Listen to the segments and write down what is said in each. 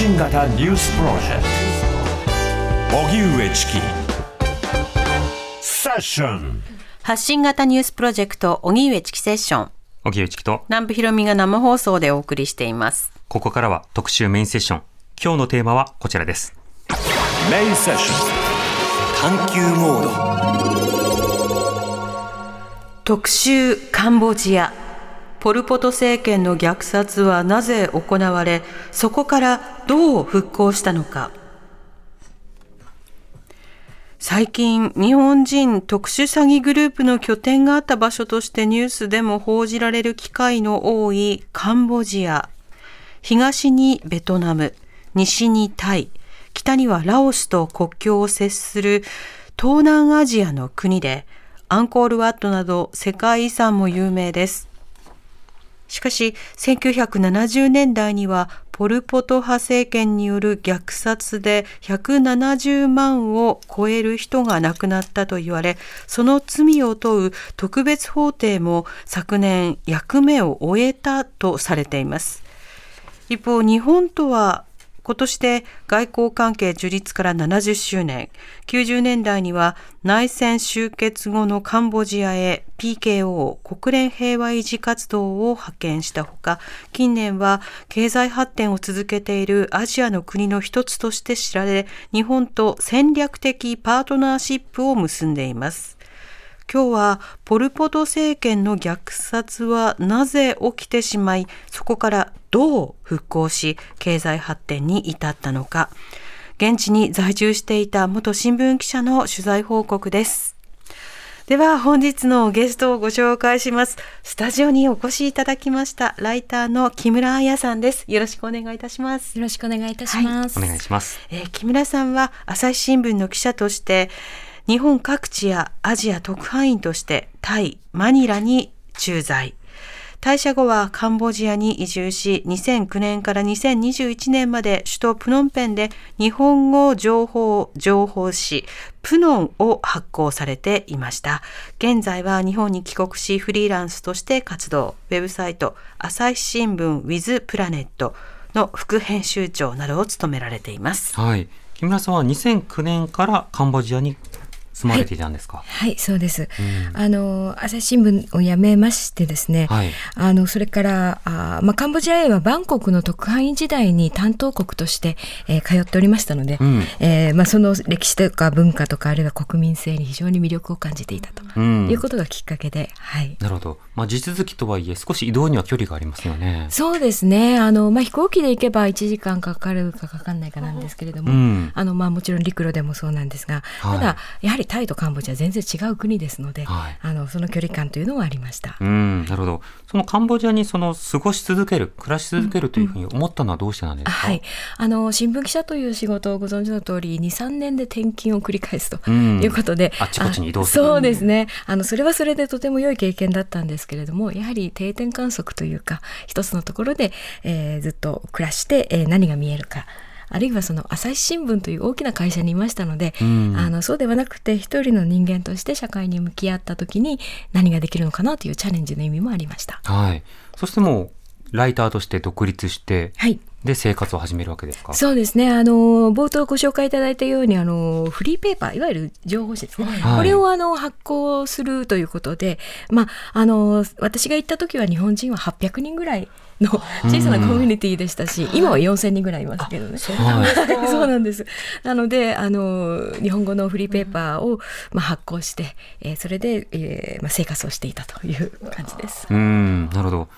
信型ニュースプロジェクト。荻上チキ。セッション。発信型ニュースプロジェクト荻上チキセッション。荻上チキと。南部ひろみが生放送でお送りしています。ここからは特集メインセッション。今日のテーマはこちらです。メインセッション。探求モード。特集カンボジアポル・ポト政権の虐殺はなぜ行われそこからどう復興したのか。最近日本人特殊詐欺グループの拠点があった場所としてニュースでも報じられる機会の多いカンボジア。東にベトナム西にタイ。北にはラオスと国境を接する東南アジアの国でアンコールワットなど世界遺産も有名です。しかし、1970年代にはポル・ポト派政権による虐殺で170万を超える人が亡くなったと言われ、その罪を問う特別法廷も昨年役目を終えたとされています。一方、日本とは今年で外交関係樹立から70周年、90年代には内戦終結後のカンボジアへ PKO 国連平和維持活動を派遣したほか、近年は経済発展を続けているアジアの国の一つとして知られ、日本と戦略的パートナーシップを結んでいます。今日はポル・ポト政権の虐殺はなぜ起きてしまい、そこからどう復興し、経済発展に至ったのか。現地に在住していた元新聞記者の取材報告です。では本日のゲストをご紹介します。スタジオにお越しいただきましたライターの木村彩さんです。よろしくお願いいたします。よろしくお願いいたします。はい、お願いします。えー、木村さんは朝日新聞の記者として日本各地やアジア特派員としてタイ、マニラに駐在。退社後はカンボジアに移住し、2009年から2021年まで首都プノンペンで日本語情報を情報誌プノンを発行されていました。現在は日本に帰国しフリーランスとして活動、ウェブサイト朝日新聞ウィズプラネットの副編集長などを務められています。はい。木村さんは2009年からカンボジアに住まれていたんですか？はい、はい、そうです。うん、あの朝日新聞を辞めましてですね。はい、あのそれからあまあカンボジアへはバンコクの特派員時代に担当国として、えー、通っておりましたので、うん、えー、まあその歴史とか文化とかあるいは国民性に非常に魅力を感じていたと、うん、いうことがきっかけで、はい。なるほど。まあ地続きとはいえ少し移動には距離がありますよね。そうですね。あのまあ飛行機で行けば1時間かかるかかかんないかなんですけれども、うん、あのまあもちろん陸路でもそうなんですが、はい、ただやはりタイとカンボジア全然違う国ですので、はい、あのその距離感というのはありました。うんなるほど。そのカンボジアにその過ごし続ける、暮らし続けるというふうに思ったのはどうしてなんですか？はい、あの新聞記者という仕事をご存知の通り、2、3年で転勤を繰り返すということで、あちこちに移動する。そうですね。あのそれはそれでとても良い経験だったんですけれども、やはり定点観測というか、一つのところで、えー、ずっと暮らして、えー、何が見えるか。あるいはその朝日新聞という大きな会社にいましたので、うん、あのそうではなくて一人の人間として社会に向き合った時に何ができるのかなというチャレンジの意味もありました。はい、そしてもうライターとして独立して、はい、で生活を始めるわけですか？そうですねあの冒頭ご紹介いただいたようにあのフリーペーパーいわゆる情報誌ですね、はい、これをあの発行するということで、まあ、あの私が行った時は日本人は800人ぐらいの小さなコミュニティでしたし、今は4000人ぐらいいますけどね。そうなんです。なので、あの、日本語のフリーペーパーを、まあ、発行して、えー、それで、えーまあ、生活をしていたという感じです。うん、なるほど。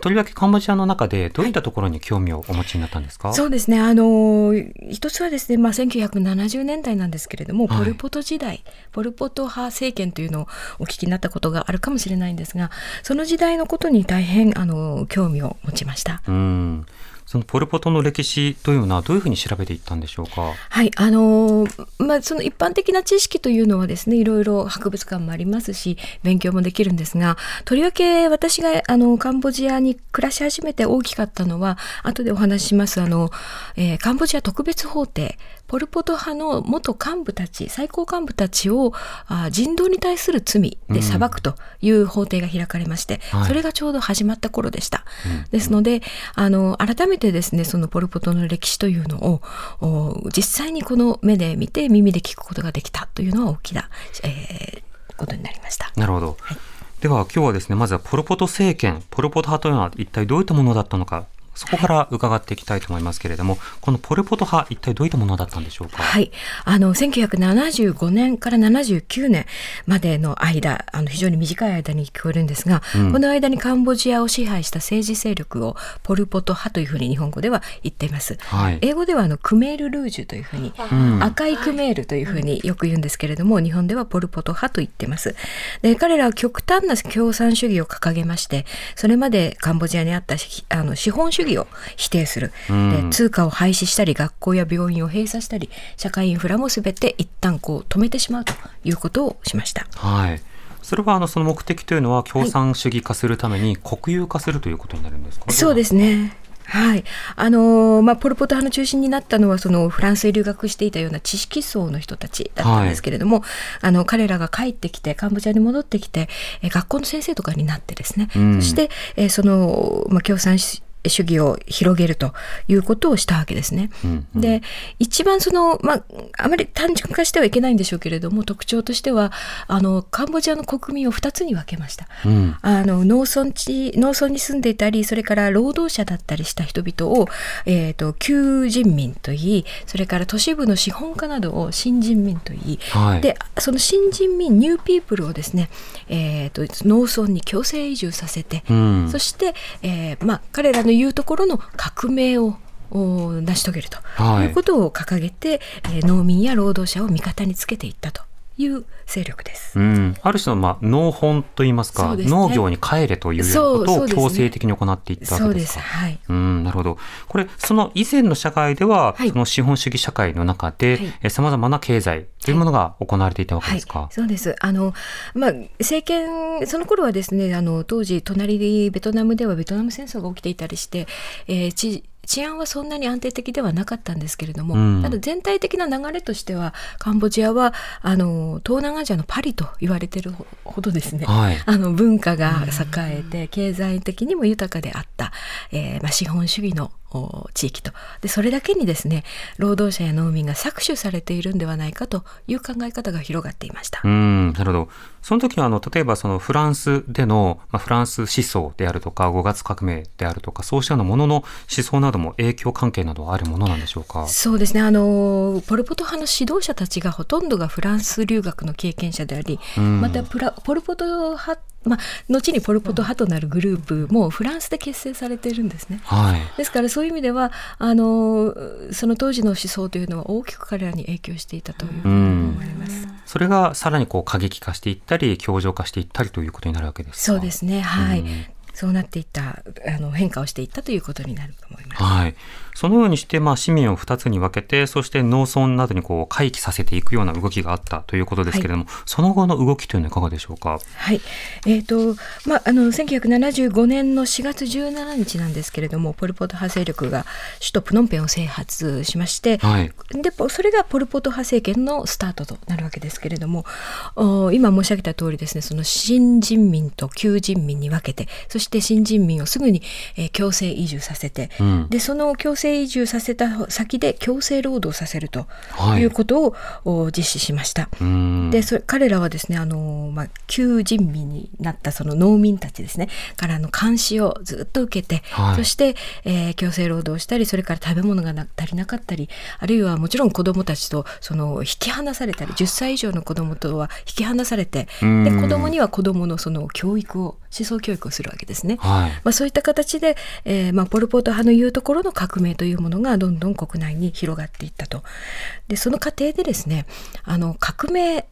とりわけカンボジアの中でどういったところに興味をお持ちになったんですか、はい、そうですね。あの一つはですね、まあ、1970年代なんですけれども、ポル・ポト時代ポル・ポト派政権というのをお聞きになったことがあるかもしれないんですがその時代のことに大変あの興味を持ちました。うんそのポル・ポトの歴史というのはどういうふうに調べていったんでしょうか？はい、あのまあその一般的な知識というのはですね、いろいろ博物館もありますし、勉強もできるんですが、とりわけ私があのカンボジアに暮らし始めて大きかったのは、後でお話ししますあの、えー、カンボジア特別法廷、ポル・ポト派の元幹部たち最高幹部たちをあ人道に対する罪で裁くという法廷が開かれまして、はいそれがちょうど始まった頃でした。ですのであの改めてですねそのポル・ポトの歴史というのをお実際にこの目で見て耳で聞くことができたというのは大きな、えーことになりました。なるほど。では今日はですね、まずはポルポト政権、ポルポト派というのは一体どういったものだったのか、そこから伺っていきたいと思いますけれども、このポルポト派、一体どういったものだったんでしょうか？はい。あの、1975年から79年までの間、あの、非常に短い間に聞こえるんですが、うんこの間にカンボジアを支配した政治勢力をポルポト派というふうに日本語では言っています。はい。英語ではあの、クメール・ルージュというふうに、うん赤いクメールというふうによく言うんですけれども、日本ではポルポト派と言ってます。で、彼らは極端な共産主義を掲げまして、それまでカンボジアにあったしあの資本主義を否定する。うんで、通貨を廃止したり、学校や病院を閉鎖したり、社会インフラもすべて一旦こう止めてしまうということをしました。はい。それはあのその目的というのは共産主義化するために国有化するということになるんですか？そうですね。はい。あのーまあ、ポル・ポト派の中心になったのは、そのフランスへ留学していたような知識層の人たちだったんですけれども、あの、彼らが帰ってきて、カンボジアに戻ってきて、えー学校の先生とかになってですね、うんそして、えーその、まあ、共産主主義を広げるということをしたわけですね。うんうんで一番その、まあ、あまり単純化してはいけないんでしょうけれども特徴としてはあのカンボジアの国民を2つに分けました。うん。あの農村地農村に住んでいたりそれから労働者だったりした人々を、えー、と旧人民といいそれから都市部の資本家などを新人民といい、はい。でその新人民ニューピープルをですね、えー、と農村に強制移住させて、うん。そして、えーまあ、彼らの言うところの革命をお成し遂げると。はい。いうことを掲げて、えー農民や労働者を味方につけていったという勢力です。うん、ある種の、まあ、農本といいますかね農業に帰れというようなことを強制的に行っていったわけですか。すはいうん、なるほど。これ、その以前の社会では、はいその資本主義社会の中ではい、さまざまな経済というものが行われていたわけですか？はい、そうです。あの、まあ、政権、その頃はですね、あの、当時、隣にベトナムではベトナム戦争が起きていたりして、えーち治安はそんなに安定的ではなかったんですけれども、うんただ全体的な流れとしては、カンボジアは、あの、東南アジアのパリと言われてるほほどですね、はい。あの文化が栄えて経済的にも豊かであった、えーまあ、資本主義のお地域とでそれだけにですね労働者や農民が搾取されているんではないかという考え方が広がっていました。うん、なるほど。その時は、あの、例えば、そのフランスでの、まあ、フランス思想であるとか、5月革命であるとか、そうしたようなものの思想なども影響関係などはあるものなんでしょうか？そうですねあのポル・ポト派の指導者たちがほとんどがフランス留学の経験者であり、うんまたプラポル・ポト派、まあ、後にポル・ポト派となるグループもフランスで結成されているんですね。はい。ですからそういう意味ではあのその当時の思想というのは大きく彼らに影響していたというふうに思います。それがさらにこう過激化していったり、強情化していったりということになるわけですか？そうですねはい、うんそうなっていったあの変化をしていったということになると思います。はい。そのようにして、まあ、市民を2つに分けて、そして農村などにこう回帰させていくような動きがあったということですけれども、その後の動きというのはいかがでしょうか？はい、えーとまあ、あの1975年の4月17日なんですけれどもポル・ポト派勢力が首都プノンペンを制圧しまして、はい。でポそれがポル・ポト派政権のスタートとなるわけですけれどもお今申し上げた通りですねその新人民と旧人民に分けてそして新人民をすぐに、えー強制移住させて、うんでその強制移住させた先で強制労働させるとはいいうことを、お実施しました。うん。でそれ彼らはですねあの、まあ、旧人民になったその農民たちですねからの監視をずっと受けて、はいそして、えー強制労働したりそれから食べ物がな足りなかったりあるいはもちろん子どもたちとその引き離されたり10歳以上の子どもとは引き離されてうんで子どもには子どものその教育を思想教育をするわけですね。はい。まあ、そういった形で、えーまあ、ポル・ポト派の言うところの革命というものがどんどん国内に広がっていったと。でその過程でですねあの革命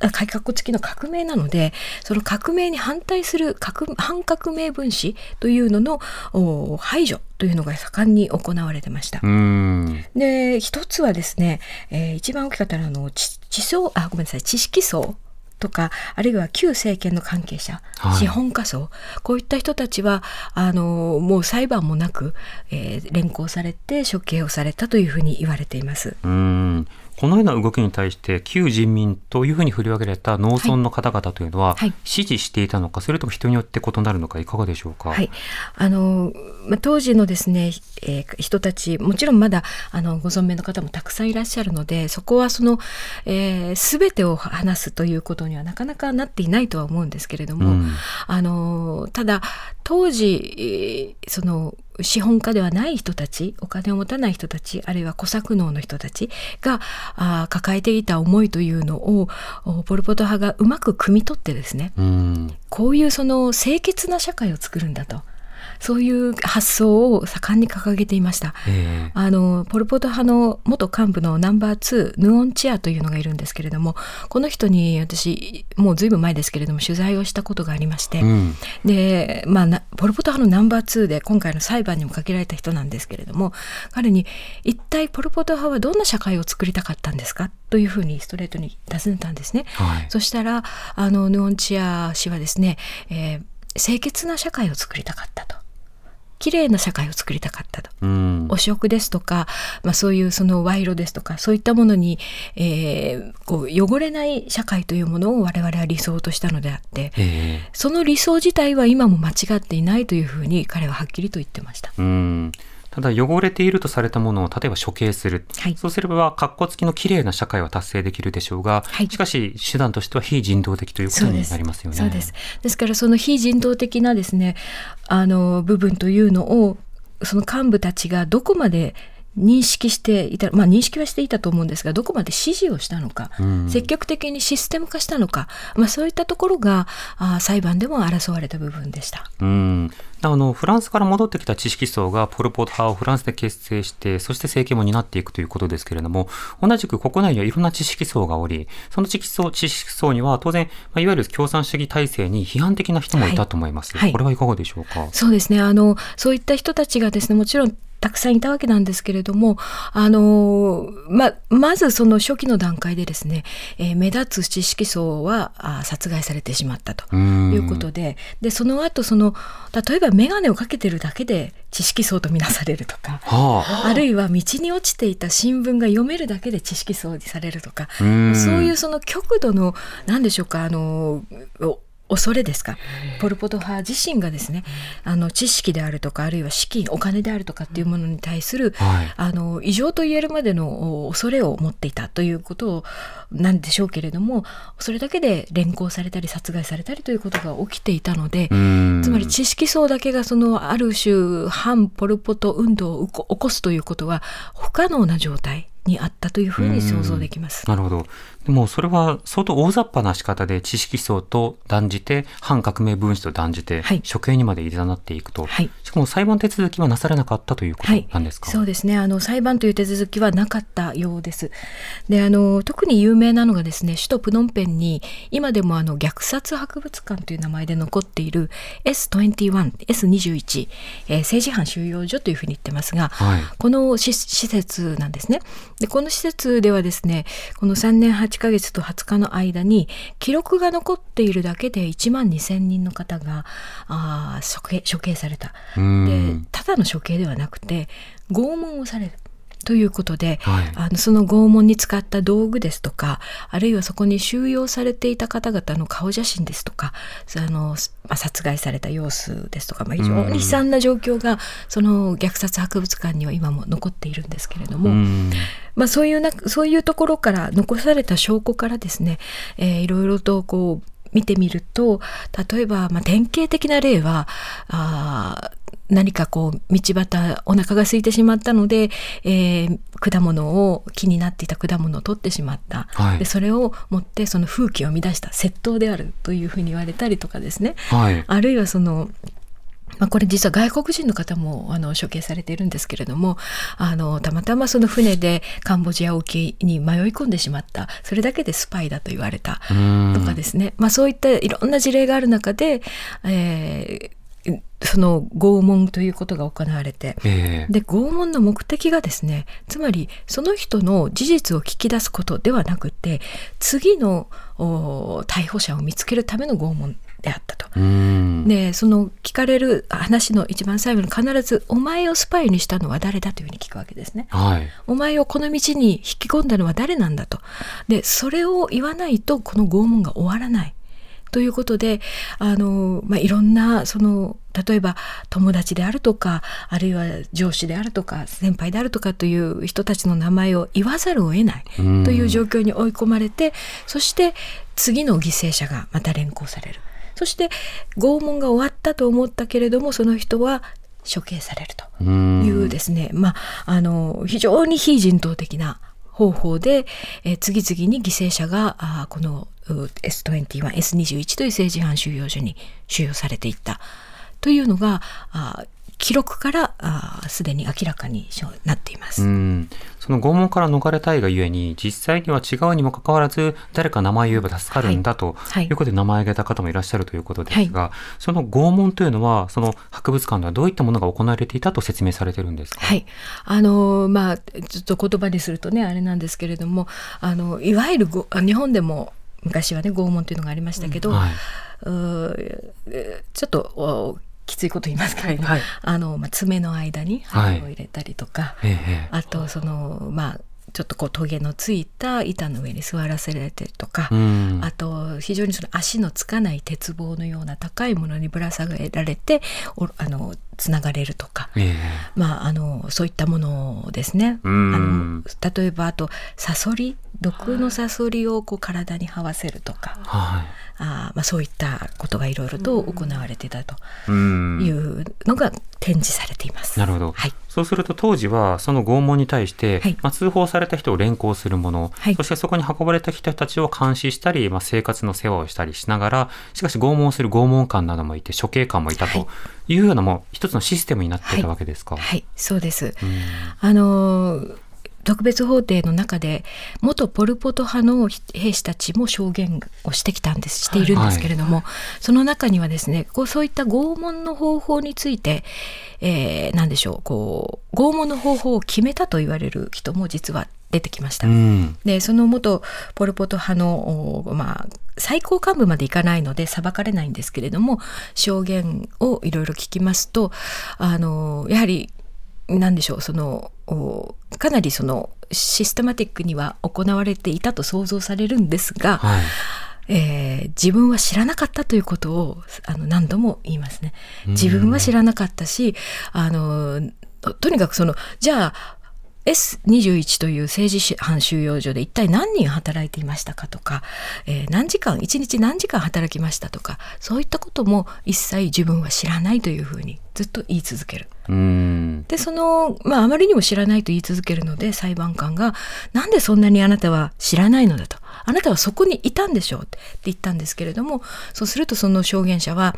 あ改革付きの革命なのでその革命に反対する革反革命分子というののお排除というのが盛んに行われてました。うん。で一つはですね、えー一番大きかったのはあの知知層あごめんなさい知識層とかあるいは旧政権の関係者、はい。資本家層こういった人たちはあのもう裁判もなく、えー連行されて処刑をされたというふうに言われています。うん。このような動きに対して旧人民というふうに振り分けられた農村の方々というのは、はい。支持していたのかそれとも人によって異なるのかいかがでしょうか？はい、あのまあ当時のですね、えー人たちもちろんまだあのご存命の方もたくさんいらっしゃるのでそこはその、えー、全てを話すということにはなかなかなっていないとは思うんですけれども、うん。あのただ当時えーその資本家ではない人たちお金を持たない人たちあるいは小作農の人たちがあー抱えていた思いというのをおポル・ポト派がうまく汲み取ってですねうん。こういうその清潔な社会を作るんだとそういう発想を盛んに掲げていました。ええあのポル・ポト派の元幹部のナンバー2ヌオン・チアというのがいるんですけれどもこの人に私もうずいぶん前ですけれども取材をしたことがありまして、うんで、まあな、ポル・ポト派のナンバー2で今回の裁判にもかけられた人なんですけれども彼に一体ポル・ポト派はどんな社会を作りたかったんですかというふうにストレートに尋ねたんですね。はいそしたらあのヌオンチア氏はですね、えー清潔な社会を作りたかったと綺麗な社会を作りたかったと。うん汚職ですとか、まあ、そういうその賄賂ですとかそういったものに、えーこう汚れない社会というものを我々は理想としたのであってええその理想自体は今も間違っていないというふうに彼ははっきりと言ってました。うんただ汚れているとされたものを例えば処刑する、はいそうすれば格好付きの綺麗な社会は達成できるでしょうが、はいしかし手段としては非人道的ということになりますよね。そうです。ですからその非人道的なですね、あの部分というのをその幹部たちがどこまで認識していた、まあ認識はしていたと思うんですが、どこまで指示をしたのか、うん積極的にシステム化したのか、まあそういったところがあ裁判でも争われた部分でした。うん、あのフランスから戻ってきた知識層がポル・ポト派をフランスで結成してそして政権も担っていくということですけれども同じく国内にはいろんな知識層がおりその知識層知識層には当然、まあ、いわゆる共産主義体制に批判的な人もいたと思います、はいはいこれはいかがでしょうか？そうですね。あの、そういった人たちがですね、もちろんたくさんいたわけなんですけれども、あの、ま、まずその初期の段階でですね、えー目立つ知識層はあ殺害されてしまったとうん。いうことで、で、その後その、例えば眼鏡をかけてるだけで知識層とみなされるとか、はあ、あるいは道に落ちていた新聞が読めるだけで知識層にされるとか、うん。そういうその極度の何でしょうかあのお恐れですか？ポル・ポト派自身がですねあの知識であるとかあるいは資金お金であるとかっていうものに対する、はい。あの異常と言えるまでのお恐れを持っていたということをなんでしょうけれどもそれだけで連行されたり殺害されたりということが起きていたので、うん。つまり知識層だけがそのある種反ポル・ポト運動を起こ起こすということは不可能な状態にあったというふうに想像できます。なるほど。でもそれは相当大雑把な仕方で知識層と断じて反革命分子と断じてはい。処刑にまでいざなっていくと、はい。しかも裁判手続きはなされなかったということはいなんですか、そうですね。あの裁判という手続きはなかったようです。であの特に有名なのがですね首都プノンペンに今でもあの虐殺博物館という名前で残っている S21S21、えー政治犯収容所というふうに言ってますが、はい。この施施設なんですね。で、この施設ではですね、この3年8ヶ月と20日の間に、記録が残っているだけで1万2000人の方が、処刑処刑された。うんで、ただの処刑ではなくて、拷問をされる。ということで、はい。あのその拷問に使った道具ですとかあるいはそこに収容されていた方々の顔写真ですとかあの、まあ、殺害された様子ですとか、まあ、非常に悲惨な状況がその虐殺博物館には今も残っているんですけれども、うん。まあ、そういうなそういうところから残された証拠からですね、えーいろいろとこう見てみると例えば、まあ、典型的な例はあー何かこう道端お腹が空いてしまったので、えー果物を気になっていた果物を取ってしまった、はい。でそれを持ってその風紀を乱した窃盗であるというふうに言われたりとかですね。はい。あるいはそのまあ、これ実は外国人の方もあの処刑されているんですけれどもあのたまたまその船でカンボジア沖に迷い込んでしまった。それだけでスパイだと言われた。うん。とかですね、まあ、そういったいろんな事例がある中で、えーその拷問ということが行われて、ええで拷問の目的がですねつまりその人の事実を聞き出すことではなくて次のお逮捕者を見つけるための拷問であったと。うん。でその聞かれる話の一番最後に必ず「お前をスパイにしたのは誰だ?」というふうに聞くわけですね。はい。お前をこの道に引き込んだのは誰なんだと。でそれを言わないとこの拷問が終わらない。ということであの、まあ、いろんなその例えば友達であるとかあるいは上司であるとか先輩であるとかという人たちの名前を言わざるを得ないうん。という状況に追い込まれてそして次の犠牲者がまた連行される。そして拷問が終わったと思ったけれどもその人は処刑されると。うん。いうですね、まあ、あの非常に非人道的な方法で、えー次々に犠牲者があーこのう S21、S21 という政治犯収容所に収容されていった。というのが記録からすでに明らかになっています。うん、その拷問から逃れたいがゆえに実際には違うにもかかわらず誰か名前を言えば助かるんだとはい。いうことで名前を挙げた方もいらっしゃるということですが、その拷問というのはその博物館ではどういったものが行われていたと説明されてるんですか、はい、あのまあちょっと言葉にするとねあれなんですけれどもあのいわゆる日本でも昔はね拷問というのがありましたけど、はい。うーえーちょっとおきついこと言いますけれども、はい。あのまあ、爪の間にはい。針を入れたりとか、ええ。あとそのまあちょっとこうトゲのついた板の上に座らせられてるとか、うん。あと非常にその足のつかない鉄棒のような高いものにぶら下げられておあのつながれるとか、ええ。まあ、あのそういったものですね。あうん。の例えばあとサソリ毒のサソリをこう体に這わせるとか、はいあーまあ、そういったことがいろいろと行われてたとうん。いうのが展示されています。なるほど、はい。そうすると当時はその拷問に対して、はい。まあ、通報された人を連行するもの、はい。そしてそこに運ばれた人たちを監視したり、まあ、生活の世話をしたりしながらしかし拷問する拷問官などもいて処刑官もいたとい。うようなもう一つのシステムになってい。たわけですか。はい、そうです。うん。あのー特別法廷の中で元ポル・ポト派の兵士たちも証言をしてきたんですしているんですけれども、その中にはですねこうそういった拷問の方法について、えー、何でしょうこう拷問の方法を決めたと言われる人も実は出てきました。うんでその元ポル・ポト派の、おまあ、最高幹部までいかないので裁かれないんですけれども証言をいろいろ聞きますとあのやはり何でしょうそのおかなりそのシステマティックには行われていたと想像されるんですが、はいえー自分は知らなかったということをあの何度も言いますね。自分は知らなかったしあのととにかくそのじゃあ S21 という政治犯収容所で一体何人働いていましたかとか、えー何時間一日何時間働きましたとかそういったことも一切自分は知らないというふうにずっと言い続ける。うん。でその、まあ、あまりにも知らないと言い続けるので裁判官が「なんでそんなにあなたは知らないのだ」と「あなたはそこにいたんでしょう」って言ったんですけれどもそうするとその証言者は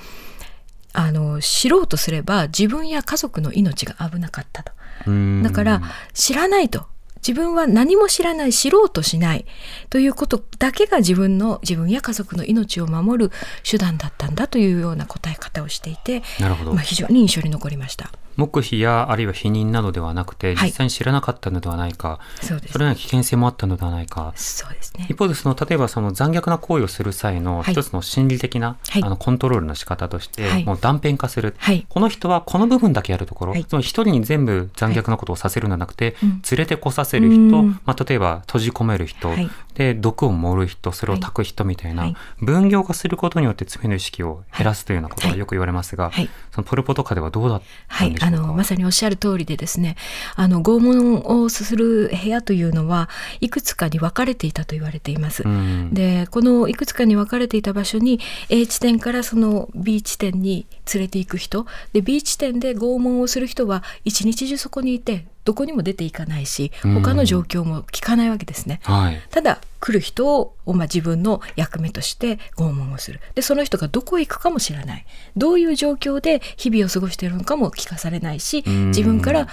あの知ろうとすれば自分や家族の命が危なかったと。うん。だから知らないと。自分は何も知らない知ろうとしない。ということだけが自分の自分や家族の命を守る手段だったんだというような答え方をしていて、まあ、非常に印象に残りました。黙秘やあるいは否認などではなくてはい。実際に知らなかったのではないか、そうですそれ危険性もあったのではないか。そうですね。一方でその例えばその残虐な行為をする際のはい。一つの心理的な、はい。あのコントロールの仕方として、はい。もう断片化する、はい。この人はこの部分だけやるところ、一人に全部残虐なことをさせるんじゃなくて、うん。連れてこさせる人、うん。まあ、例えば閉じ込める人、はい。で毒を盛る人それを炊く人みたいな、はい。分業化することによって罪の意識を減らすというようなことがよく言われますが、はい。そのポル・ポト下ではどうだったはいんで、しょうか、あのまさにおっしゃる通りでですねあの拷問をする部屋というのはいくつかに分かれていたと言われています。うんでこのいくつかに分かれていた場所に A 地点からその B 地点に連れて行く人。で B 地点で拷問をする人は一日中そこにいてどこにも出ていかないしうん。他の状況も聞かないわけですね。はい。ただ来る人を、まあ、自分の役目として拷問をする。でその人がどこへ行くかも知らない。どういう状況で日々を過ごしているのかも聞かされないしうん。自分から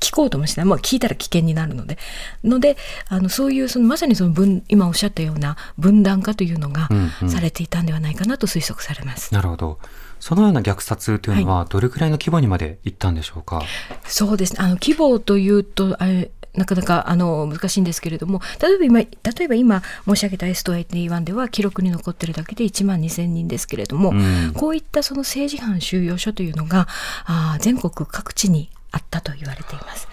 聞こうともしない、まあ、聞いたら危険になるので。のであのそういうそのまさにその分今おっしゃったような分断化というのがうんうん。されていたんではないかなと推測されます。なるほど。そのような虐殺というのは、どれくらいの規模にまでいったんでしょうか？そうですね。あの規模というと、あれなかなかあの難しいんですけれども例えば今例えば今申し上げた S281 では記録に残ってるだけで1万2000人ですけれども、うん、こういったその政治犯収容所というのがあ全国各地にあったと言われています。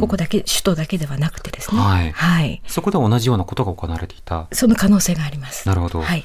ここだけ首都だけではなくてですね。はい。はい、そこで同じようなことが行われていた。その可能性があります。なるほど。はい。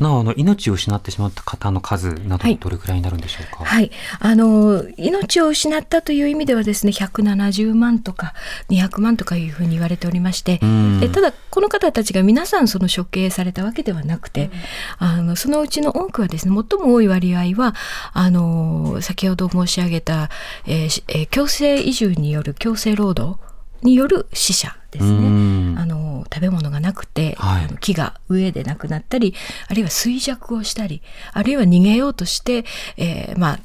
なおあの命を失ってしまった方の数などどれくらいになるんでしょうか、はい、はい、あの命を失ったという意味ではですね170万とか200万とかいうふうに言われておりましてえただこの方たちが皆さんその処刑されたわけではなくて、あのそのうちの多くはですね最も多い割合はあの先ほど申し上げた、えーえー、強制移住による強制労働による死者ですね。あの食べ物がなくて、はい、木が上でなくなったり、あるいは衰弱をしたり、あるいは逃げようとして、えー、まあ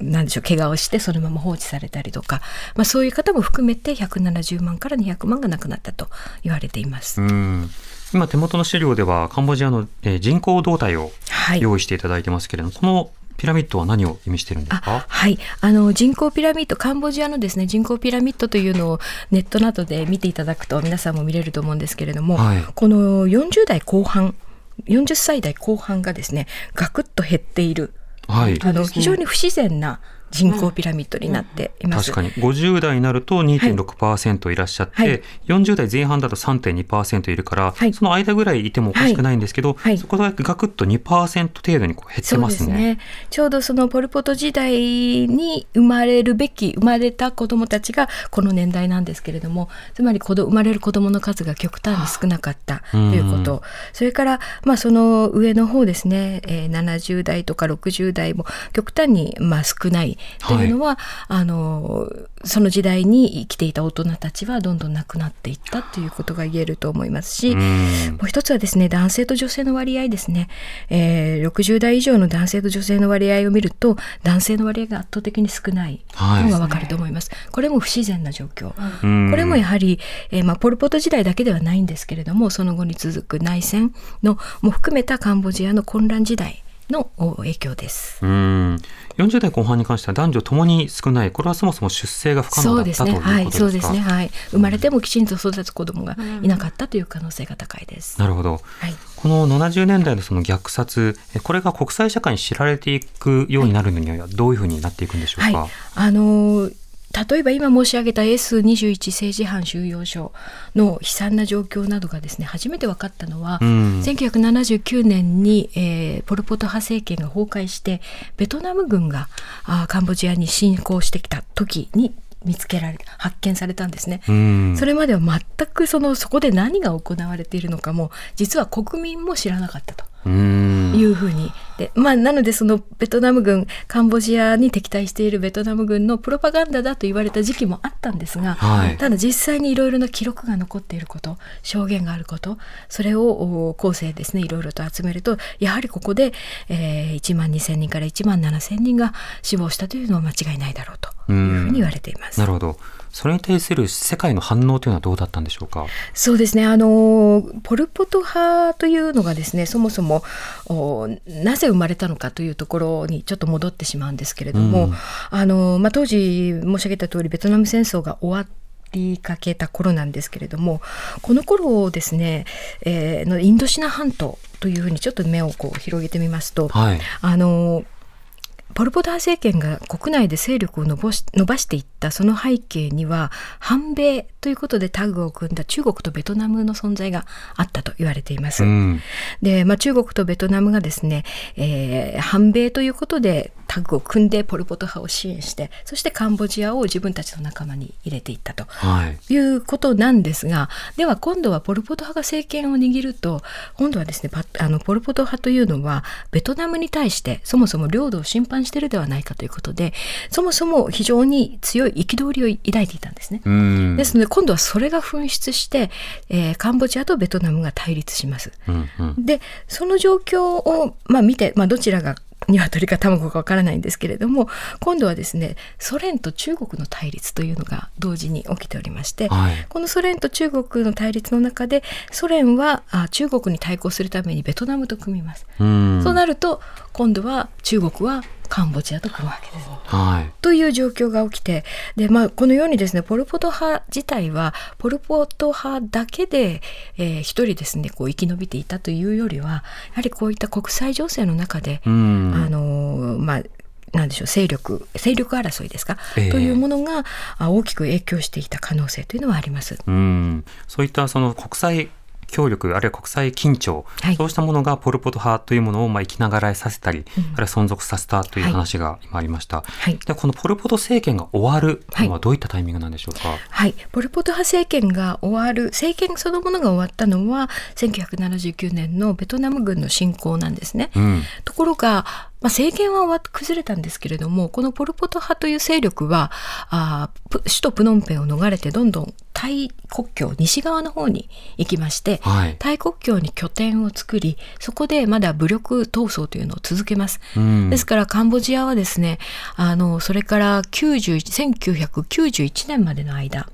なんでしょう怪我をしてそのまま放置されたりとか、まあ、そういう方も含めて170万から200万が亡くなったと言われています。今手元の資料ではカンボジアの人口動態を用意していただいてますけれども、はい、このピラミッドは何を意味してるんですか？はい。あの人口ピラミッドカンボジアのですね人口ピラミッドというのをネットなどで見ていただくと皆さんも見れると思うんですけれども、はい、この40代後半40歳代後半がですねガクッと減っている、はい、あの非常に不自然な人口ピラミッドになっています。確かに。50代になると2.6%いらっしゃって、はい、40代前半だと3.2%いるから、はい、その間ぐらいいてもおかしくないんですけど、はい、そこだけガクッと2%程度にこう減ってますね、ね、ちょうどそのポル・ポト時代に生まれるべき生まれた子どもたちがこの年代なんですけれどもつまり子ど生まれる子どもの数が極端に少なかったということ、それから、まあ、その上の方ですね、えー、70代とか60代も極端にまあ少ないというのは、はい、あのその時代に生きていた大人たちはどんどん亡くなっていったということが言えると思いますし、もう一つはですね男性と女性の割合ですね、えー、60代以上の男性と女性の割合を見ると男性の割合が圧倒的に少ないのがわかると思います、はい、これも不自然な状況、これもやはり、えーまあ、ポル・ポト時代だけではないんですけれどもその後に続く内戦のも含めたカンボジアの混乱時代の影響です。うん40代後半に関しては男女ともに少ない、これはそもそも出生が不可能だったということですか？そうですね、はい、生まれてもきちんと育つ子供がいなかったという可能性が高いです。なるほど、はい、この70年代のその虐殺、これが国際社会に知られていくようになるのにはどういうふうになっていくんでしょうか？はい、あのー例えば今申し上げた S21 政治犯収容所の悲惨な状況などがですね初めて分かったのは、うん、1979年に、えー、ポル・ポト派政権が崩壊してベトナム軍があカンボジアに侵攻してきた時に見つけられ発見されたんですね、うん、それまでは全くそのそこで何が行われているのかも実は国民も知らなかったというふうに。で、まあ、なのでそのベトナム軍カンボジアに敵対しているベトナム軍のプロパガンダだと言われた時期もあったんですが、はい、ただ実際にいろいろな記録が残っていること証言があることそれを後世ですねいろいろと集めるとやはりここで、えー、1万2,000人から1万7,000人が死亡したというのは間違いないだろうというふうに言われています。なるほどそれに対する世界の反応というのはどうだったんでしょうか？そうですね。あのポル・ポト派というのがですねそもそもなぜ生まれたのかというところにちょっと戻ってしまうんですけれども、うん、あのまあ、当時申し上げた通りベトナム戦争が終わってりかけた頃なんですけれどもこの頃ですね、えー、のインドシナ半島というふうにちょっと目をこう広げてみますと、はい、あのポル・ポター政権が国内で勢力を伸ばし伸ばしていったその背景には反米ということでタッグを組んだ中国とベトナムの存在があったと言われています。うん、で、まあ、中国とベトナムがですね、えー、反米ということでタッグを組んでポル・ポト派を支援してそしてカンボジアを自分たちの仲間に入れていったと。い。うことなんですが、はい、では今度はポル・ポト派が政権を握ると今度はですねあのポル・ポト派というのはベトナムに対してそもそも領土を侵犯しているではないかということでそもそも非常に強い憤りを抱いていたんですね。ですので今度はそれが噴出して、えー、カンボジアとベトナムが対立します。うんうん、でその状況を、まあ、見て、まあ、どちらが鶏か卵かわからないんですけれども今度はですねソ連と中国の対立というのが同時に起きておりまして、はい、このソ連と中国の対立の中でソ連はあ中国に対抗するためにベトナムと組みます。うそうなると今度は中国はカンボジアと来るわけです。はい。という状況が起きてで、まあ、このようにですねポル・ポト派自体はポル・ポト派だけで、えー一人ですねこう生き延びていたというよりはやはりこういった国際情勢の中で、うん。あのーまあなんでしょう勢力勢力争いですか、ええというものがあ大きく影響していた可能性というのはあります。うん、そういったその国際協力あるいは国際緊張、はいそうしたものがポル・ポト派というものをまあ生きながらえさせたり、うんあるいは存続させたという話が今ありました。はいでこのポル・ポト政権が終わるのははどういったタイミングなんでしょうか？はい、ポル・ポト派政権が終わる政権そのものが終わったのは1979年のベトナム軍の侵攻なんですね。うん、ところが、まあ、政権は崩れたんですけれどもこのポル・ポト派という勢力はあ首都プノンペンを逃れてどんどんタイ国境西側の方に行きまして、はい。タイ国境に拠点を作りそこでまだ武力闘争というのを続けます。うん、ですからカンボジアはですねあのそれから90 1991年までの間、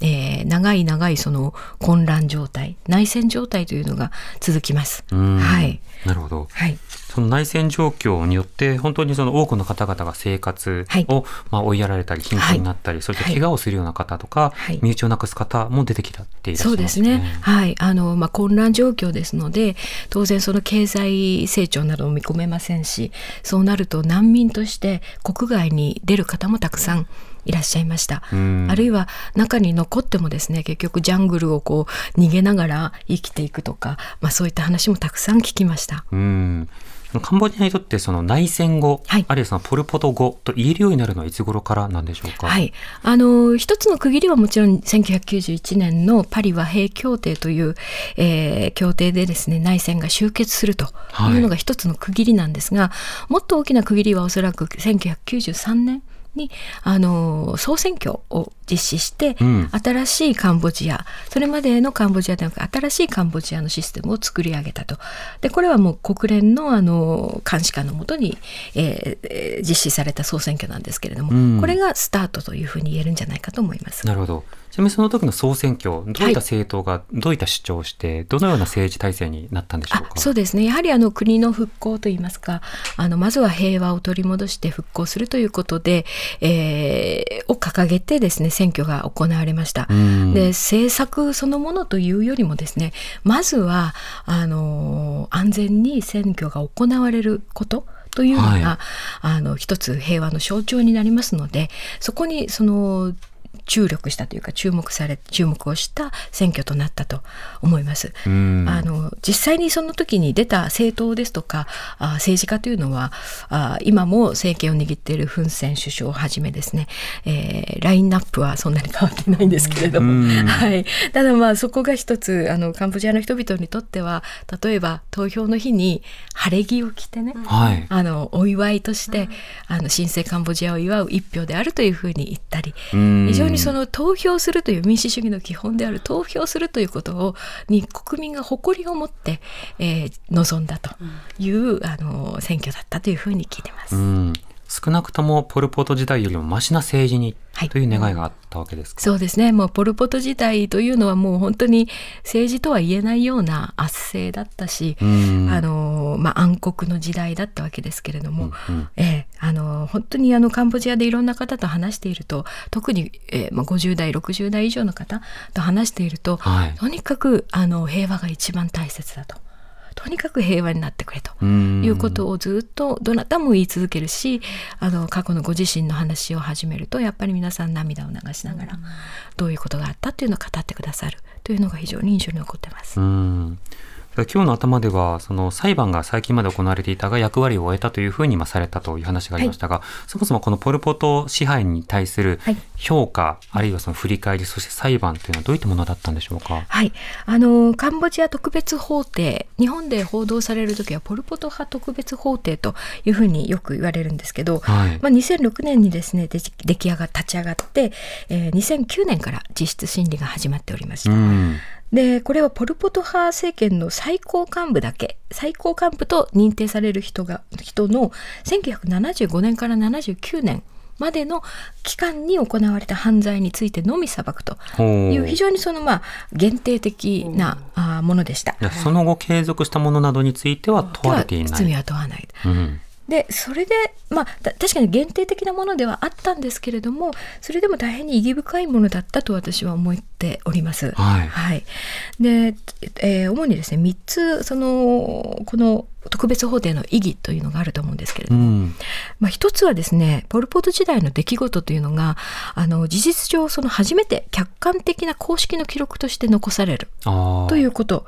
えー長い長いその混乱状態内戦状態というのが続きます。うんはい、なるほど。はいその内戦状況によって本当にその多くの方々が生活はいをまあ追いやられたり貧困になったり、そして怪我をするような方とか、はい身内をなくす方も出てきたっていらっしゃそいうですすね。はい。あの、まあ、混乱状況ですので、当然その経済成長なども見込めませんし、そうなると難民として国外に出る方もたくさんいらっしゃいました。うんあるいは中に残ってもですね、結局ジャングルをこう逃げながら生きていくとか、まあそういった話もたくさん聞きました。うん。カンボジアにとってその内戦後、はいあるいはそのポルポト後と言えるようになるのはいつ頃からなんでしょうか？はい、あの一つの区切りはもちろん1991年のパリ和平協定という、えー協定でですね内戦が終結するというのが一つの区切りなんですが、もっと大きな区切りはおそらく1993年にあの総選挙を実施して、うん新しいカンボジアそれまでのカンボジアではなく新しいカンボジアのシステムを作り上げたとでこれはもう国連のあの監視下のもとに、えーえー実施された総選挙なんですけれども、うんこれがスタートというふうに言えるんじゃないかと思います。なるほど。ちなみにその時の総選挙、どういった政党がどういった主張をして、どのような政治体制になったんでしょうか？あそうですねやはりあの国の復興といいますかあのまずは平和を取り戻して復興するということで、えーを掲げてですね選挙が行われました。うんで政策そのものというよりもですねまずはあの安全に選挙が行われることというのが、はいあの一つ平和の象徴になりますのでそこにその注力したというか注目され注目をした選挙となったと思います。うん。あの実際にその時に出た政党ですとかあ政治家というのはあ今も政権を握っているフン・セン首相をはじめですね、えーラインナップはそんなに変わってないんですけれども、うん。はい、ただまあそこが一つあのカンボジアの人々にとっては例えば投票の日に晴れ着を着てね、はい。あのお祝いとして、あの新生カンボジアを祝う一票であるというふうに言ったり、うん。非常にその投票するという民主主義の基本である投票するということをに国民が誇りを持って、えー臨んだという、あの選挙だったというふうに聞いてます。うん少なくともポル・ポト時代よりもマシな政治にはい。という願いがあったわけですか？そうですね。もうポル・ポト時代というのはもう本当に政治とは言えないような圧政だったし、うん。あのまあ、暗黒の時代だったわけですけれども、うんうん。ええあの本当にあのカンボジアでいろんな方と話していると特に、えーまあ、50代60代以上の方と話していると、はい。とにかくあの平和が一番大切だと。とにかく平和になってくれとうん。いうことをずっとどなたも言い続けるしあの過去のご自身の話を始めるとやっぱり皆さん涙を流しながらどういうことがあったっていうのを語ってくださるというのが非常に印象に残ってます。うん今日の頭ではその裁判が最近まで行われていたが役割を終えたというふうにまあされたという話がありましたが、そもそもこのポル・ポト支配に対するはい。評価、あるいはその振り返りそして裁判というのはどういったものだったんでしょうか？はい、あのカンボジア特別法廷日本で報道される時はポル・ポト派特別法廷というふうによく言われるんですけど、はい。まあ、2006年にですねで出来上が立ち上がって、えー2009年から実質審理が始まっておりました。うんでこれはポル・ポト派政権の最高幹部だけ最高幹部と認定される人が人の1975年から79年までの期間に行われた犯罪についてのみ裁くという非常にそのまあ限定的なあものでした。その後継続したものなどについては問われていない。罪は問わない。うんでそれでまあ確かに限定的なものではあったんですけれどもそれでも大変に意義深いものだったと私は思っております。はいはい、で、えー主にですね3つそのこの特別法廷の意義というのがあると思うんですけれども、うん。まあ、一つはですねポル・ポート時代の出来事というのがあの事実上その初めて客観的な公式の記録として残される。ということ。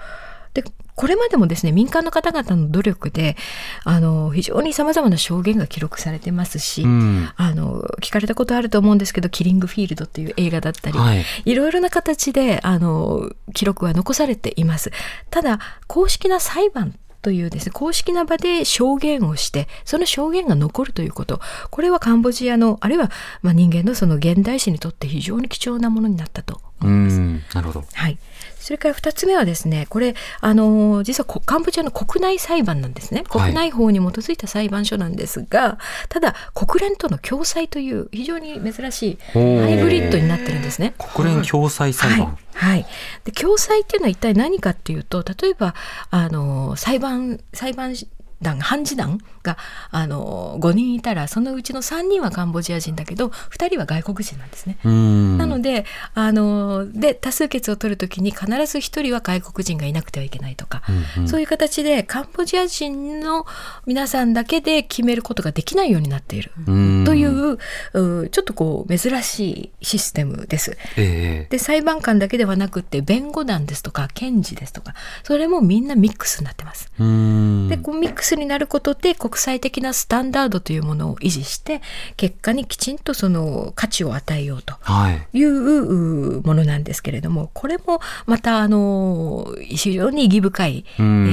でこれまでもですね民間の方々の努力であの非常にさまざまな証言が記録されてますし、うん。あの聞かれたことあると思うんですけど「キリングフィールド」っていう映画だったり、はい。いろいろな形であの記録は残されています。ただ公式な裁判というですね公式な場で証言をしてその証言が残るということこれはカンボジアのあるいはまあ人間のその現代史にとって非常に貴重なものになったとう思います。ん。なるほど。はい、それから2つ目はですねこれあの実はこカンボジアの国内裁判なんですね。はい。国内法に基づいた裁判所なんですが、ただ国連との共催という非常に珍しいハイブリッドになってるんですね。国連共済裁判。はい、はい、で共済っていうのは一体何かっていうと例えばあの裁判裁判団判事団があの5人いたらそのうちの3人はカンボジア人だけど2人は外国人なんですね。うん。なのであので多数決を取るときに必ず1人は外国人がいなくてはいけないとか、うんうんそういう形でカンボジア人の皆さんだけで決めることができないようになっている。うんといううちょっとこう珍しいシステムです。ええで裁判官だけではなくって弁護団ですとか検事ですとかそれもみんなミックスになってます。うん。でこうミックスになることで国際的なスタンダードというものを維持して結果にきちんとその価値を与えようと。はい。いううものなんですけれどもこれもまたあの非常に意義深い、えうん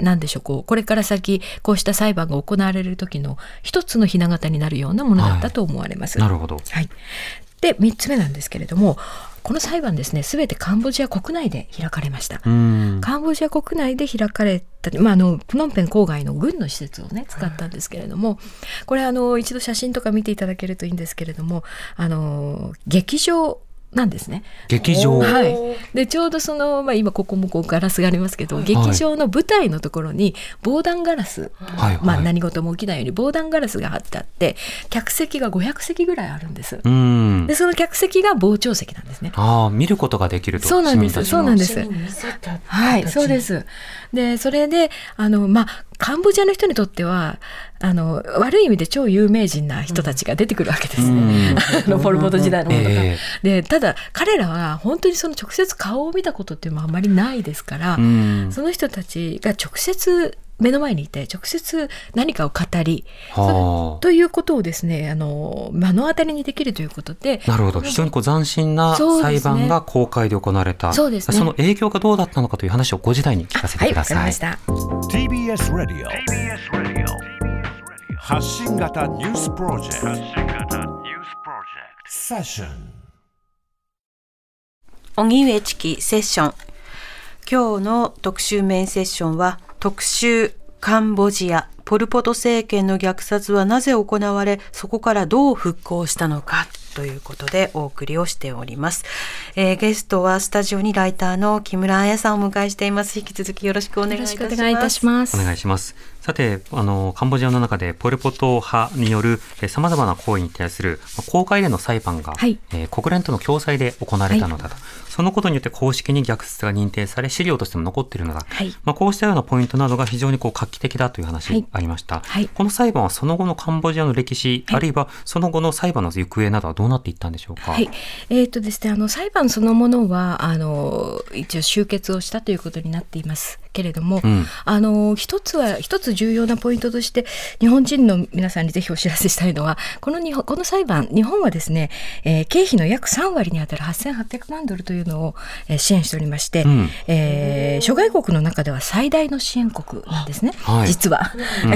ーなんでしょうこうこれから先こうした裁判が行われる時の一つの雛形になるようなものだったと思われます。なるほど。はい、で3つ目なんですけれどもこの裁判ですね全てカンボジア国内で開かれました。うん。カンボジア国内で開かれた、まあ、あのプノンペン郊外の軍の施設をね使ったんですけれどもこれあの一度写真とか見ていただけるといいんですけれどもあの劇場なんですね。劇場。はい、でちょうどその、まあ、今ここもこうガラスがありますけど、劇場の舞台のところに防弾ガラス、はい。まあ、はい何事も起きないように防弾ガラスが貼ってあって客席が500席ぐらいあるんです。うんで。その客席が傍聴席なんですね。ああ、見ることができると。そうなんです。そうなんです。はい、そうです。で、それで、あの、まあ、カンボジアの人にとっては、あの、悪い意味で超有名人な人たちが出てくるわけですね。あの、ポル・ポト時代のものが。えで、ただ、彼らは本当にその直接顔を見たことっていうのはあまりないですから、うん。その人たちが直接目の前にいて、直接何かを語り、はということをですね、あの、目の当たりにできるということで、あ。なるほど。非常にこう斬新な裁判が公開で行われた。そうですねその影響がどうだったのかという話を5時台に聞かせてはい、ください。わかりました。TBS Radio 発信型ニュースプロジェクトセッション荻上チキセッション今日の特集メインセッションは特集カンボジアポル・ポト政権の虐殺はなぜ行われそこからどう復興したのかということでお送りをしております、えーゲストはスタジオにライターの木村彩さんをお迎えしています。引き続きよろしくお願いいたします。しくお願いいたします。さて、あの、カンボジアの中でポル・ポト派によるさまざまな行為に対するまあ公開での裁判が、はい。えー国連との共催で行われたのだと、そのことによって公式に虐殺が認定され、資料としても残っているのだ。はい。まあ、こうしたようなポイントなどが非常にこう画期的だという話はい。ありました。はい。この裁判はその後のカンボジアの歴史、はい。あるいはその後の裁判の行方などはどうなっていったんでしょうか？はい、えーとですね、あの裁判そのものはあの一応終結をしたということになっていますけれども、うんあの一つは一つ重要なポイントとして日本人の皆さんにぜひお知らせしたいのはこの日本この裁判日本はですね、えー経費の約3割にあたる8800万ドルというのを、えー支援しておりまして、うんえー諸外国の中では最大の支援国なんですね、はい実は。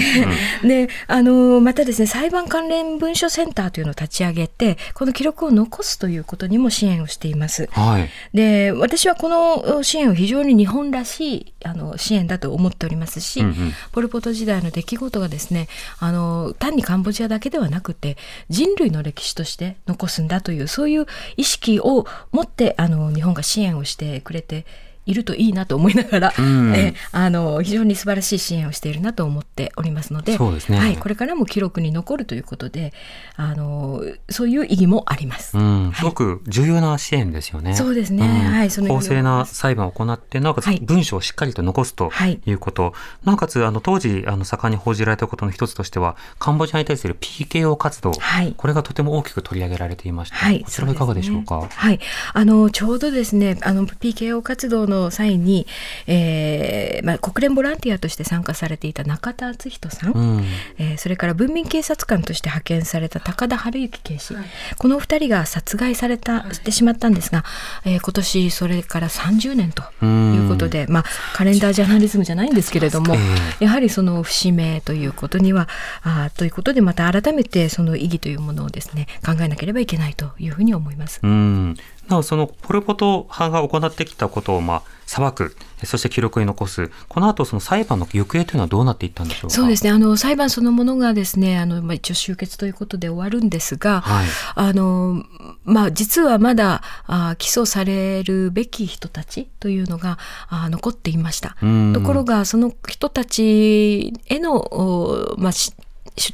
であのまたですね裁判関連文書センターというのを立ち上げてこの記録を残すということにも支援をしています。はい。で私はこの支援を非常に日本らしいあの支援だと思っておりますし、うんうん。ポル・ポト時代の出来事がですねあの単にカンボジアだけではなくて人類の歴史として残すんだというそういう意識を持ってあの日本が支援をしてくれているといいなと思いながら、うん。えーあの非常に素晴らしい支援をしているなと思っておりますのでそうですね。はい、これからも記録に残るということであのそういう意義もあります。うん、すごく重要な支援ですよね。そうですね。ん。はいその公正な裁判を行って、なおかつはい。文章をしっかりと残すとはい。いうこと、なおかつあの当時あの盛んに報じられたことの一つとしては、カンボジアに対する PKO 活動、はい。これがとても大きく取り上げられていました。はい、こちらはいかがでしょうか？そですね。はい、あのちょうどですね、あの PKO 活動の際に、えーまあ国連ボランティアとして参加されていた中田敦人さん、うん、えーそれから文民警察官として派遣された高田晴之警視、このお二人が殺害された、してしまったんですが、えー今年それから30年ということで、まあカレンダージャーナリズムじゃないんですけれども、え。やはりその節目ということにはあーということでまた改めてその意義というものをですね考えなければいけないというふうに思います。うん、なおそのポル・ポト派が行ってきたことをまあ裁く、そして記録に残す、この後その裁判の行方というのはどうなっていったんでしょうか？そうですねあの裁判そのものがですねあの、まあ、一応終結ということで終わるんですが、はいあのまあ、実はまだあ起訴されるべき人たちというのがあ残っていました。うんところがその人たちへの、おまあし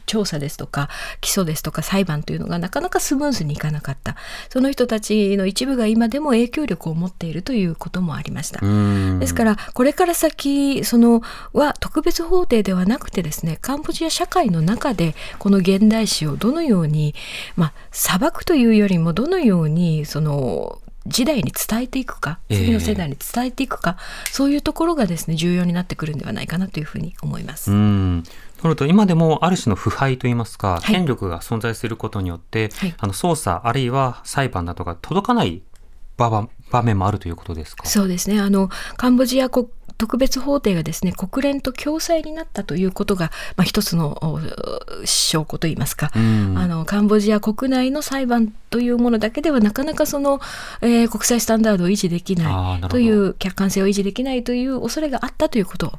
調査ですとか起訴ですとか裁判というのがなかなかスムーズにいかなかったその人たちの一部が今でも影響力を持っているということもありました。うんですからこれから先そのは特別法廷ではなくてですねカンボジア社会の中でこの現代史をどのようにまあ裁くというよりもどのようにその時代に伝えていくかええ次の世代に伝えていくか、そういうところがですね重要になってくるんではないかなというふうに思います。うんとなると今でもある種の腐敗といいますか、はい。権力が存在することによって、はい。あの捜査あるいは裁判などが届かない場面もあるということですか？そうですね。あのカンボジア国特別法廷がですね国連と共催になったということが、まあ、一つのお証拠といいますか、うん。あのカンボジア国内の裁判というものだけではなかなかその、えー国際スタンダードを維持できないという客観性を維持できないという恐れがあったということ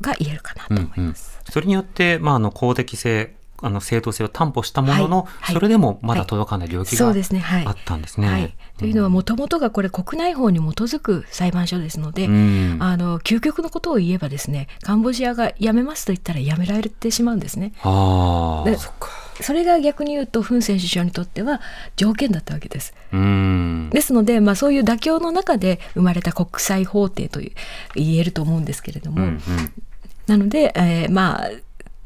が言えるかなと思います。それによって、まあ、あの公的性あの正当性を担保したものの、はいはい。それでもまだ届かない領域がそうですねはい。あったんですね。はい、というのはもともとがこれ国内法に基づく裁判所ですので、うん。あの究極のことを言えばですねカンボジアが辞めますと言ったら辞められてしまうんですね。あでそれが逆に言うとフン・セン首相にとっては条件だったわけです。ですので、まあ、そういう妥協の中で生まれた国際法廷という言えると思うんですけれども、うんうんなので、えーまあ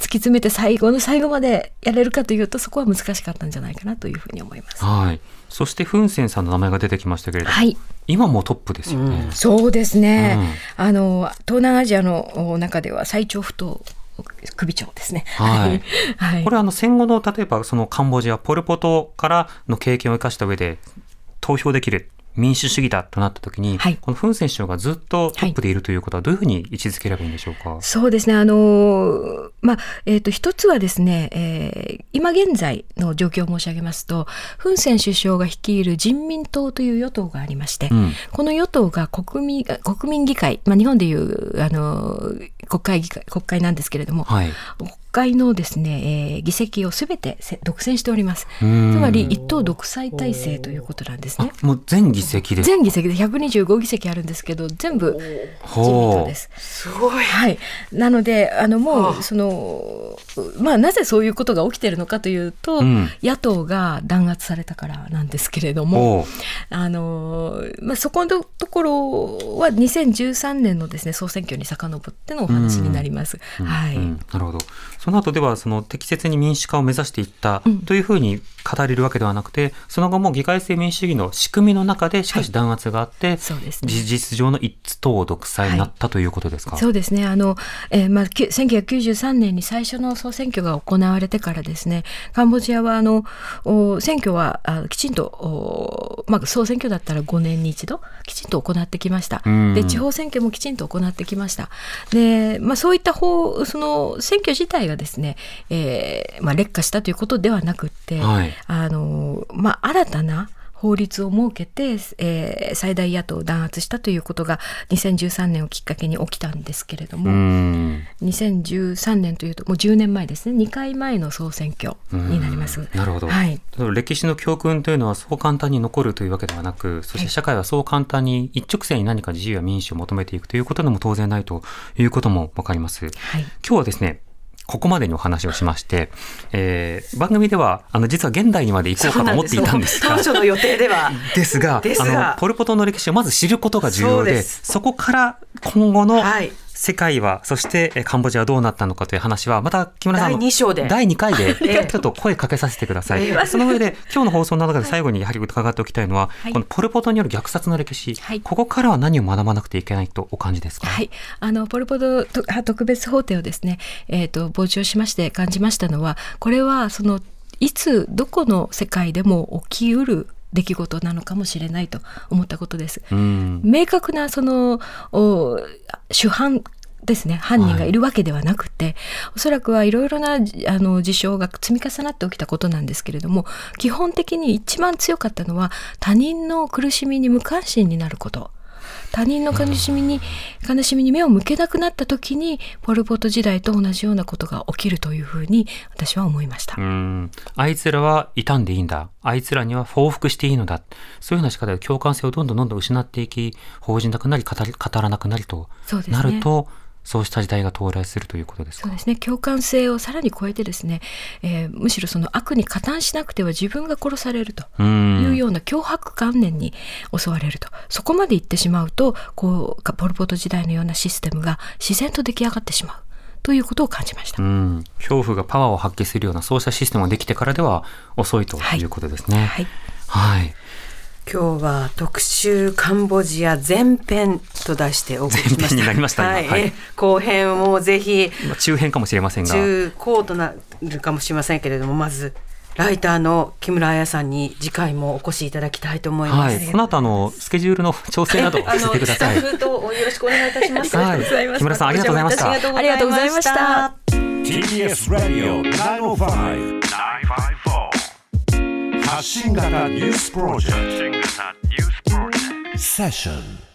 突き詰めて最後の最後までやれるかというとそこは難しかったんじゃないかなというふうに思います。はい。そしてフンセンさんの名前が出てきましたけれども、はい今もトップですよね。そうですね、うんあの東南アジアの中では最長不当首長ですね。はい はいこれはあの戦後の例えばそのカンボジア、ポル・ポトからの経験を生かした上で投票できる民主主義だとなった時に、はいこのフン・セン首相がずっとトップでいるということはどういうふうに位置づければいいんでしょうか？そうですね。あのーまあ、えっ、と、一つはですね、えー今現在の状況を申し上げますと、フン・セン首相が率いる人民党という与党がありまして、うんこの与党が国民、国民議会、まあ、日本でいう、あのー国会議会、国会なんですけれども、はい。国会のですね、えー議席をすべてせ独占しております。つうんまり一党独裁体制ということなんですね。もう全議席です。全議席で125議席あるんですけど、全部自民党です。すごい。はい。なので、あの、もう、その、まあ、なぜそういうことが起きてるのかというと、うん野党が弾圧されたからなんですけれども、あの、まあ、そこのところは2013年のですね、総選挙に遡ってのお話になります。はい。うんなるほど。その後ではその適切に民主化を目指していったうんというふうに語られるわけではなくて、その後も議会制民主主義の仕組みの中でしかし弾圧があって、そうですね事実上の一党独裁になったということですか？そうですね。あの、えーまあ、きゅ1993年に最初の総選挙が行われてからですね、カンボジアは、あの、お選挙はあきちんと、おまあ、総選挙だったら5年に一度、きちんと行ってきました。うんで、地方選挙もきちんと行ってきました。で、まあ、そういった方、その、選挙自体がですね、えーまあ、劣化したということではなくって、はい。あの、まあ、新たな法律を設けて、えー、最大野党を弾圧したということが2013年をきっかけに起きたんですけれども2013年というともう10年前ですね。2回前の総選挙になります。なるほど、はい、歴史の教訓というのはそう簡単に残るというわけではなくそして社会はそう簡単に一直線に何か自由や民主を求めていくということでも当然ないということも分かります。はい、今日はですねここまでにお話をしまして、えー、番組ではあの実は現代にまで行こうかと思っていたんですが当初の予定では。ですがあのポル・ポトの歴史をまず知ることが重要でそこから今後の、はい世界は、そしてカンボジアはどうなったのかという話は、また木村さんの第2章で。第2回で ちょっと声かけさせてください。その上で、今日の放送の中で最後にやはり伺っておきたいのは、はい、このポル・ポトによる虐殺の歴史、はい、ここからは何を学ばなくてはいけないとお感じですか、はい、あのポル・ポト特別法廷をですね、えーと、傍聴しまして感じましたのは、これはそのいつどこの世界でも起きうる出来事なのかもしれないと思ったことです。明確なその主犯ですね犯人がいるわけではなくて、はい、おそらくはいろいろなあの事象が積み重なって起きたことなんですけれども基本的に一番強かったのは他人の苦しみに無関心になること。他人の悲しみに、悲しみに目を向けなくなった時に、ポル・ポト時代と同じようなことが起きるというふうに私は思いました。あいつらは傷んでいいんだ。あいつらには報復していいのだ。そういうような仕方で共感性をどんどんどんどん失っていき、報じなくなり、語り語らなくなりとなると、そうした時代が到来するということですそうですね共感性をさらに超えてですね、えー、むしろその悪に加担しなくては自分が殺されるというような脅迫観念に襲われるとそこまでいってしまうとこうポル・ポト時代のようなシステムが自然と出来上がってしまう。ということを感じました。恐怖がパワーを発揮するようなそうしたシステムができてからでは遅いということですね。はい。はい、はい今日は特集カンボジア前編と題してお送りしました。になりました、はい、はい、後編もぜひ中編かもしれませんが中高となるかもしれませんけれどもまずライターの木村彩さんに次回もお越しいただきたいと思います。はい、この後あの スケジュールの調整などさせてください。スタッフとよろしくお願いいたします。はい、木村さんありがとうございました。ありがとうございました。TBS Radio 905 954発信型ニュースプロジェクト。セッション